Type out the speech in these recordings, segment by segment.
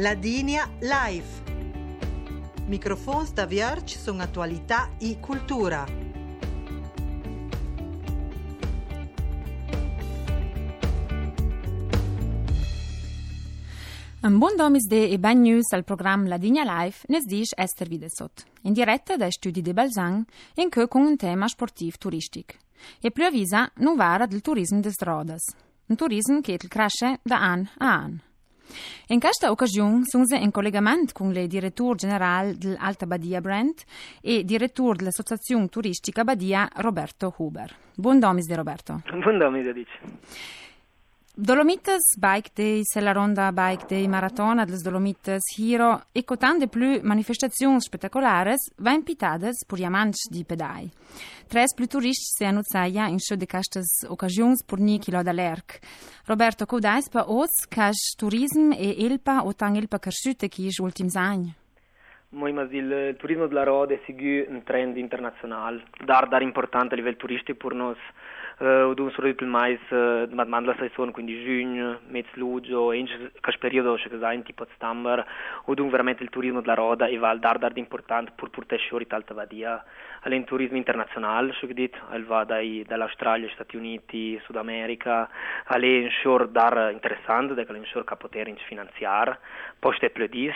Ladinia Live. Microfons da Vierge sono attualità e cultura. Un buon domisde e ben news al programma La Digna Live nes dice Esther Videsot, in diretta dai studi di Balzan, in che con un tema sportivo turistico. E più avvisa non vara del turismo des Rodas, un turismo che cresce da anno a anno. In questa occasione sono in collegamento con il direttore generale dell'Alta Badia Brand e direttore dell'Associazione Turistica Badia Roberto Huber. Buon domisde Roberto. Buon domisde, dice. Dolomites Bike Day, c'est la ronda Bike Day Maratona des Dolomites Hero e con tante più manifestazioni spettacolari va invitades per gli amanti di pedai. Tres più turisti si annunciaia in show di queste occasioni per ni chilo dall'erc. Roberto, codais pa os cash turism e ilpa o tang ilpa cresciute chi is ultims anni? Moi, mas il turismo della Rode è un trend internazionale, dar dar importante a livello turistico per noi uh, o dun sorri mais uh, mat man la saison quindi giugno mezzo luglio e che periodo che sa in tipo stammer o dun veramente il turismo della roda e va al dar dar importante pur pur te shori talta vadia. All'in turismo internazionale so che dit? Al va dai dall'Australia Stati Uniti Sud America all'in shore dar interessante da che l'in shore capotere in finanziar poste plödis.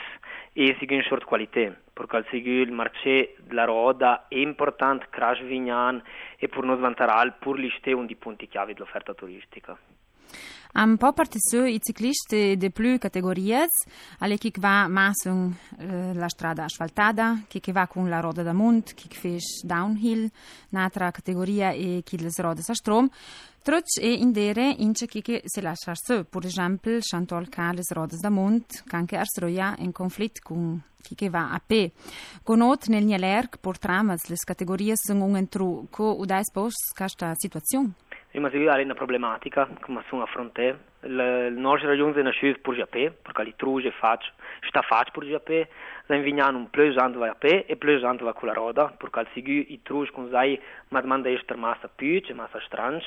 E sigue in short qualità për kalsigul marçe la roda e important crash vignan e pur për nos vantaral pur liste um un di punti chiavi dell'offerta turistica. Am po partisë i ciclisti de plu kategoriez, ale kik va masung eh, la strada asfaltada, kik va kun la roda da mund, kik fish downhill, n'atra categoria e kidles rodes a strom, Trots e indere ince che se lascia su, per esempio, Chantal Cales Rodes da Mont, che anche Arsroia in conflitto con ki ga AP. Konot nel njelerk por tramas les categorías son un entru co udais pos casta situación. Ima se vi problematica, come sono affrontare nós rajungs na chuva por japé, porque ali truge faz, está faz por japé, da envinhar um plejante vai a pé e plejante vai com a roda, porque ali segui e truge com zai, mas manda esta massa piuche, massa estrange,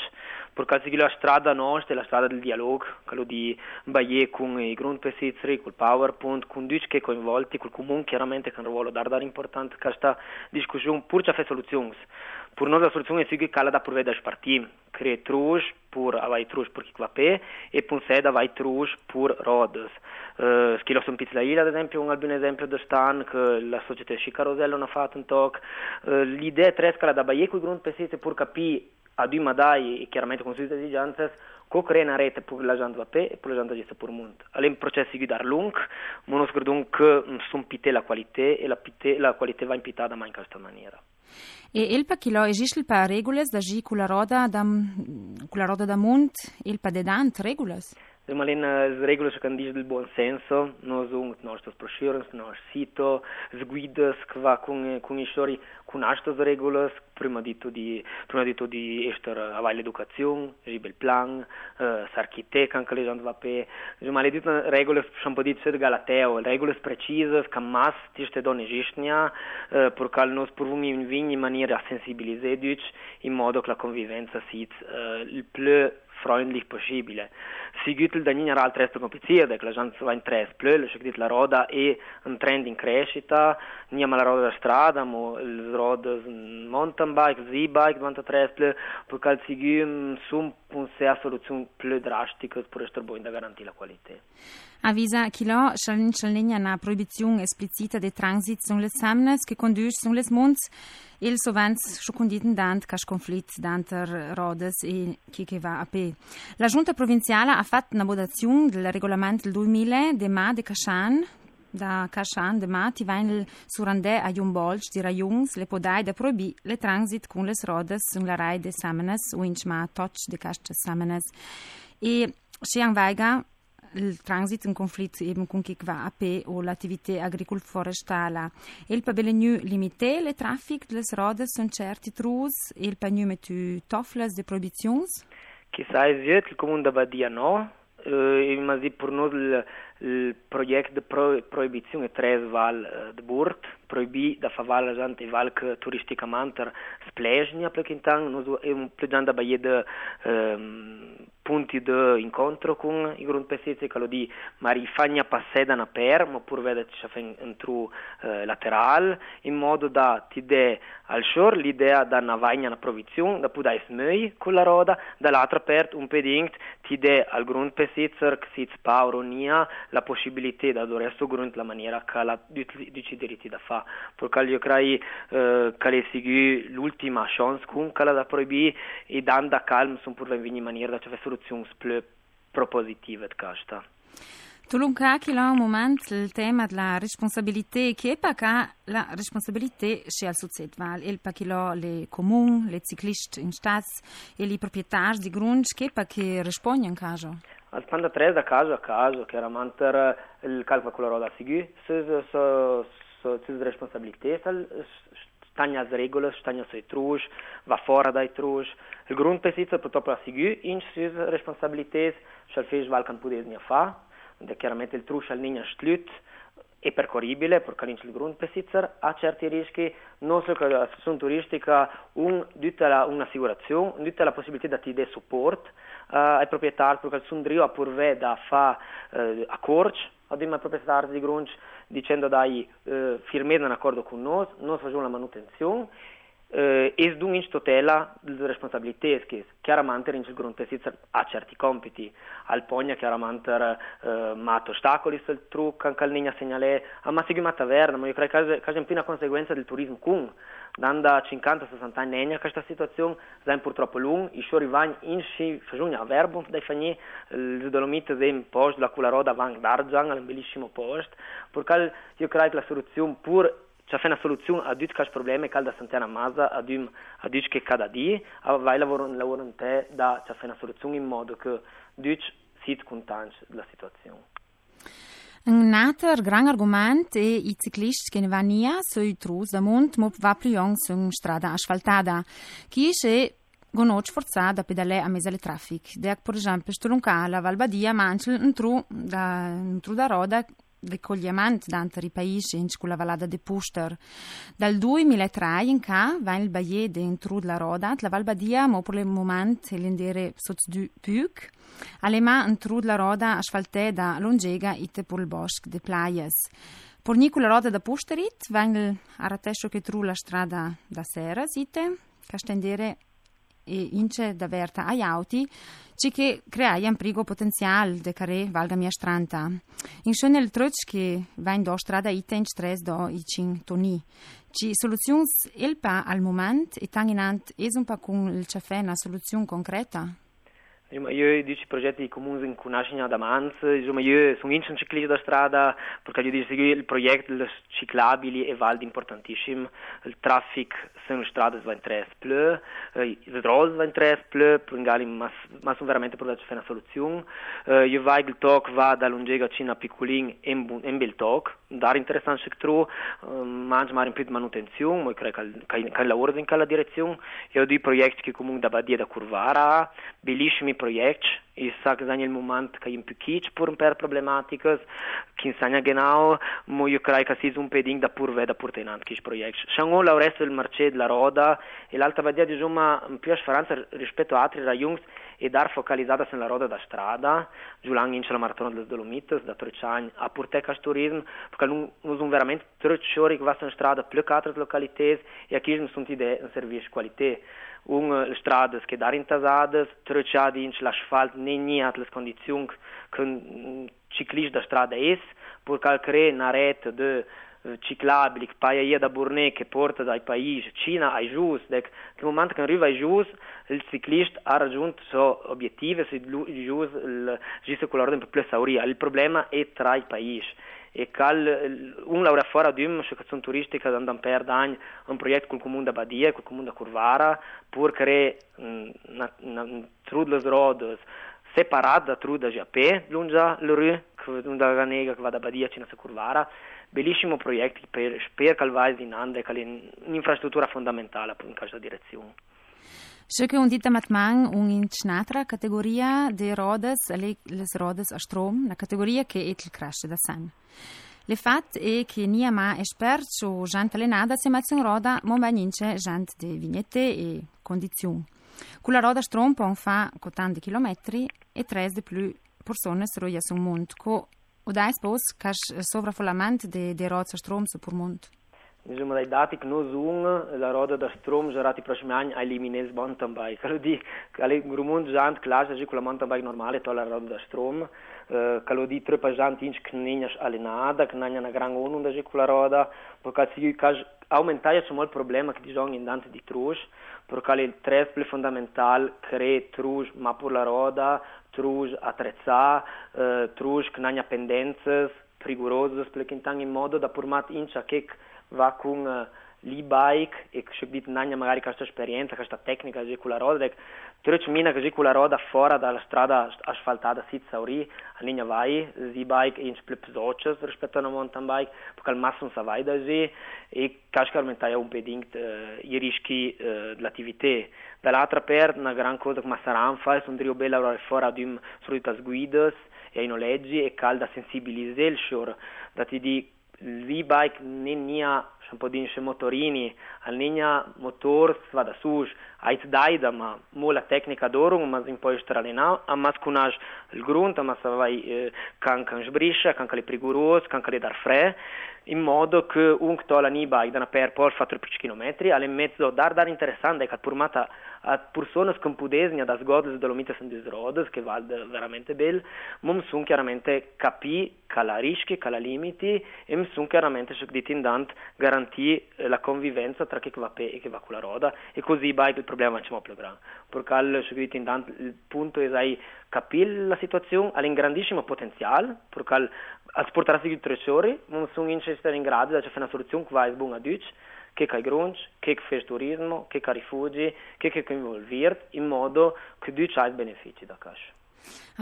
porque ali segui a estrada nós, a estrada do diálogo, que de Bahia com o grande PC3, com o PowerPoint, com dois que coinvolti, e com o comum, chiaramente, que é um ruolo dar dar importante, que esta discussão pur já fez soluções. Por nós a solução é seguir cala da purvei das partim, cre trus por vai trus por Kiklapé e punseda vai trus por Rodas. Uh, Schilo sunt Pizlaila, ad esempio, un bun exemplu de stan că la società și Carosello n-a fat în toc. Uh, L'idea tresca la da baie cu grunt pe pur capi a dui madai e chiaramente con sue esigenze co crea una rete per la gente va pe per la gente gesta per munt. Alle processi di dar lung, mono scordun che sun pite la qualità e la, pite, la qualità va impitata ma in questa maniera. E el pa kilo esiste pa regulas da gi la roda da con la roda da mont, el pa de dant Zdaj, Malena, z regolo še kandiš del buon senso, no zungt, no što sproširnost, no sito, zguidas, kva kun, kun išori, kun ašto z regolas, prima di tudi, prima di tudi eštar eh, aval edukacijum, žibel plan, eh, uh, sarkitek, anka ležant vape, že male dit na regolas šampadit svet galateo, regolas precizas, kam mas tište do nežišnja, uh, eh, porkal nos prvom in vinji manira sensibilizedič in modo la convivenza sit, uh, il pleu freundlich possibile. Sigurd Ildanin era al resto komplicirane, la gente va in trespl, le scegliete la roda è un trend in crescita, andiamo alla roda da strada, il road mountain bike, z-bike, 93, poi calzi su un Ponseja soluțiuni plădraști cât părăștăr boi de garantila calitate. Avisa Kilo, Chalin Chalinja na proibizione esplicita de transit sun les samnes che conduce sun les monts il sovans schucunditen dant cas conflitt danter rodes e chi che va a pe. La giunta provinciale ha fatto una votazione del regolamento del 2000 de ma de Cashan da Cashan de ma ti va in surandè a Jumbolch di Rajungs le podai da proibi le transit con le rodes sulla rai de samenes in ma touch de cash samenes e Xiang Weiga il transit in conflitto eben con chi va a pe o l'attività agricolo-forestale. Il pa beleniu limite le traffic delle rodes son certi trus, il pa nu metu toffles de prohibizions? Chi sa es il comune da Badia no, eh, ma per noi il progetto di pro, proibizione tre val uh, de Burt, proibì da fare la gente val che turisticamente splesnia per quintan, noi è un plejanda baie um, punti di incontro con i grundpezzi che lo di mari fagna passeda na per, ma pur vede fa un tru uh, lateral, in modo da ti de al shore l'idea da una vagna na provizione, da pudai smöi con la roda, dall'altra part un pedingt ti de al grundbesitzer che si spauronia la possibilità da questo grund la maniera che la decidere da fa. Perché io credo eh, che le sigui l'ultima chance con che la da proibì e dando calm sono pur in maniera da c'è soluzioni più propositive di questa Tu luncachi là un momento il tema della responsabilità che è perché la responsabilità c'è al Suzzetval e perché le comuni, le ciclisti in stato e i proprietari di grund che perché rispondono in caso? al-83 da caso a caso, chiaramente era eh, il calvo coloro da seguire, se so so tis responsabilità stal stagna as regole, stagna sui trus, va fora dai trus. Il grund pesica purtroppo la seguire in sis responsabilità, shall fez valkan pudes nia fa, da chiaramente il trus al ninja stlut, è percorribile perché il grundbesitzer ha certi rischi, non solo che la situazione turistica, un, tutta un'assicurazione, tutta la possibilità di dare supporto uh, ai proprietari, perché il Sundrio ha pure da fare uh, accordi ad i proprietari di grunge dicendo dai uh, firmare un accordo con noi, noi facciamo la manutenzione eh, e in delle responsabilità che chiaramente il grundbesitzer ha certi compiti. Al pogna chiaramente eh, mat ostacoli sul trucco anche al nigna segnale a ma segui taverna ma io credo che è una conseguenza del turismo. Con dando 50-60 anni questa situazione è purtroppo lunga i suoi vanno in si facciano a verbo dai fagni il dolomite è in posto la cula roda van d'argent è un bellissimo posto perché io credo che la soluzione pur c'è una soluzione a tutti questi problemi che da Santana Masa a tutti a tutti che cada di a vai lavoro in te da c'è una soluzione in modo che tutti siano contenti della situazione un altro grande argomento è i ciclisti che ne vanno sui trus da mont ma va più su una strada asfaltata che è conosce forzata a pedalare a mezzo al traffico. Per esempio, sto la Valbadia mangia un tru da, da roda recollimento dentro i paesi in la vallata de Puster. Dal 2003 in ca va il baie dentro la roda, la Valbadia mo per il momento l'indere sotto du Puc, alema dentro la roda asfaltè da Longega ite per il bosco de Playas. Per Nicola roda da Pusterit va il aratescio che tru la strada da Sera, site, castendere e ince da verta ai auti, ci che crea un prigo potenziale de care valga mia stranta. In schön il truc che va in do strada ite in stress do i cin toni. Ci soluzions il pa al moment e tanginant es un pa con il caffè una soluzione concreta? Insomma, io dico progetti comuni in conoscenza da Mans, insomma, io sono in un ciclista da strada perché io dico il progetto ciclabili è valdi importantissimo, il traffico sulle strade va in tre più, i road va in tre più, magari, ma, ma sono veramente per fare una soluzione. Uh, io vai il talk va da Lungega Cina piccolin in, in bel talk, dare interessante che tu, uh, mangiare un po' di manutenzione, ma credo che, che, che lavoro in quella direzione. Io ho dei progetti che comunque da Badia da Curvara, bellissimi proiects i sag za el moment că e pichici pur per problematică, kin sanya genau, mo io crai că si un peding da pur veda pur tenant kis proiects. Shango la resto il marché la roda e l'alta vadia di insomma più speranza rispetto a altri rajungs e dar focalizzata sulla roda da strada, giulang in la maratona delle Dolomites da Trecciagn a purte cas turismo, perché non sono veramente tre giorni che va in strada più che altre località e a chi non sono idee un servizio qualità un strade che dar intasades, treccia dins l'asfalt neni at les condizioni che un ciclista da strada es, pur cal crea una rete de eh, ciclabili che paia da Burne che porta dai paesi Cina ai Jus, dec, nel momento che arriva ai Jus il ciclista ha raggiunto il suo obiettivo, se il Jus il gista con l'ordine più sauria, il problema è tra i paesi e cal un laura fora di una associazione turistica da andare per anni un progetto col comune da Badia, col comune da Curvara, creare una, una trudles road separat da truda Giappè, lunga l'Uru, da Ganega che va da Badia a Curvara, bellissimo progetto per, per calvare in Ande, che è un'infrastruttura fondamentale in questa direzione. Še che un dita matman un in un'altra categoria de rodas, le, les rodas a strom, una categoria che il crash da san. Le fat è che nia ma espert su jant alenada se mazzion roda mon bagnince jant de vignette e condizioni. Con la roda strom pon fa cotan chilometri e tres de più persone roia sul mondo. Co o dai spos cash sovraffollamento de, de roda strom su pur Mislim, da je dati knozung, da roda da strom, že rati prašmjanj, ali imines bon tam baj. Kalodi, ali grumund žant klaže, že kola man tam baj normale, to la roda da strom. Kalodi trepa žant inč knenjaš ali nada, knanja na grangonu, da že eh, kola roda. Pokad si kaž, aumentaja c'è molto problema che diciamo in dante di trush, perché il triple fondamentale cre trush ma pur la roda, trush attrezza, eh, trush knanja pendenze, rigorose, splekin tang in modo da purmat inča kek va con uh, l'e-bike e che dit nanya magari questa esperienza, questa tecnica di con la roda, tu mina che con la roda fuori dalla strada asfaltata si sauri, a linea vai, l'e-bike in più pesoce rispetto una mountain bike, perché al massimo sa vai da sì e casca aumentare un peding uh, i rischi uh, dell'attività. Dall'altra per una gran cosa che Massaran fa, sono drio bella lavorare fuori ad un solita guidas e ai noleggi e calda sensibilizzare il shore, di l'e-bike Vibaik Ninja še podin še motorini, alninja motor sva da suž, ajt dajdama, mula teknika dorum, ma zim poištralina, a ma skunaž l'grunt, ma sa vai eh, kan kan žbriša, kan kali priguros, kan kali dar fre, in modo che un ktola ni bai da na per por fa 3 km, ale mezzo dar dar interessante kad purmata at personas con pudesnia da sgodl dolomite san disrodes che val veramente bel, mum sun chiaramente capi cala rischi, cala limiti, e mum sun chiaramente sugditindant garantiti garantì eh, la convivenza tra chi va pe e chi va con la roda e così bike il problema c'è più grande perché al se dit indant il punto è sai capire la situazione ha un grandissimo potenziale perché al, al sportarsi di tre ore non sono in grado di fare una soluzione che va a buona Deutsch che ha grunge, che fa turismo, che ha rifugi, che ha coinvolviert in modo che tu hai benefici da cash.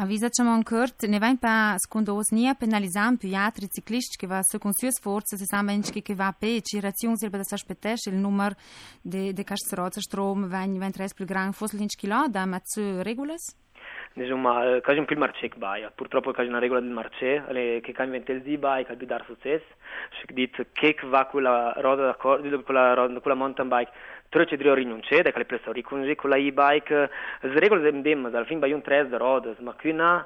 Avizat që më në kërt, ne vajnë pa skundos një penalizam për jatë riciklisht që va së konsyës forcë se sa me në që ke va pe që i racion zirë për të sa shpetesh il numër de, de kashtë shtrom vajnë 23 për grang foslin që kilo da ma të regulës? Insomma, c'è un film marce che baia, purtroppo c'è una regola del marce, che cambia in tesi baia, che dar successo, che dice che va con la roda d'accordo, con la, con la mountain bike, 3-4 rinunciere, kar je predstavljalo konzikula e-bike, z regolo zemdem, da fin bajun 3 da rodas, ma kuna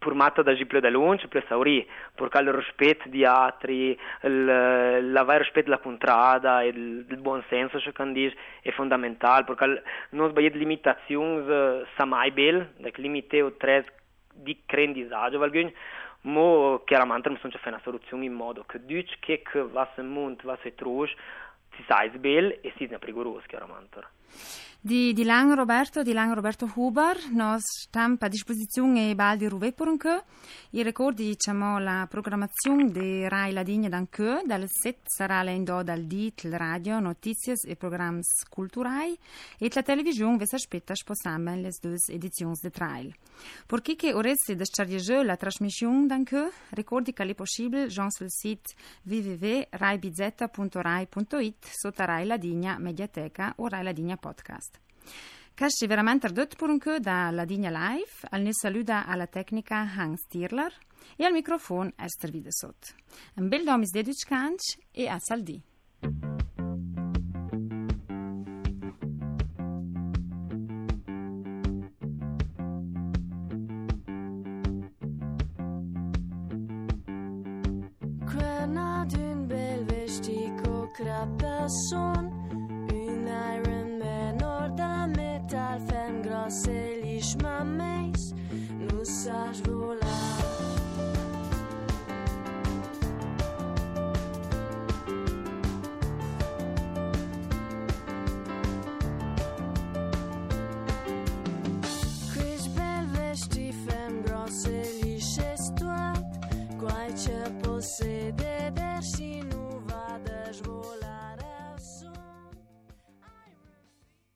formata da giplio da lunch, pressauri, porca il rispetto di altri, l'avere rispetto della contrada, il, e il buon senso, ciò che dice, è fondamentale, perché non sbagliare limitazioni, sa mai bel, da limite o tre di cren disagio, valgogno, ma chiaramente non sono già una soluzione in modo che dici che va a mondo, va a truce, si sa e si è rigoroso, chiaramente. Di, di Lang Roberto, di Lang Roberto Huber, nos stampa a disposizione Baldi Ruveporunque. I ricordi diciamo la programmazione di Rai Ladigna d'Anque, dal set sarà lendo dal DIT, radio, notizie e programmi culturali e la televisione vi aspetta sposando le due edizioni di trail. Per chi che vorreste descarreggiare la trasmissione d'Anque, ricordi che è possibile già sul sito www.raibizetta.rai.it sotto Rai Ladigna Mediateca o Rai Ladigna Podcast. Casci veramente ardot per un da Digna Live, al ne saluda alla tecnica Hans Stirler e al microfono Esther Videsot. Un bel domis dedic canc e a saldi. ma messe, nous sages.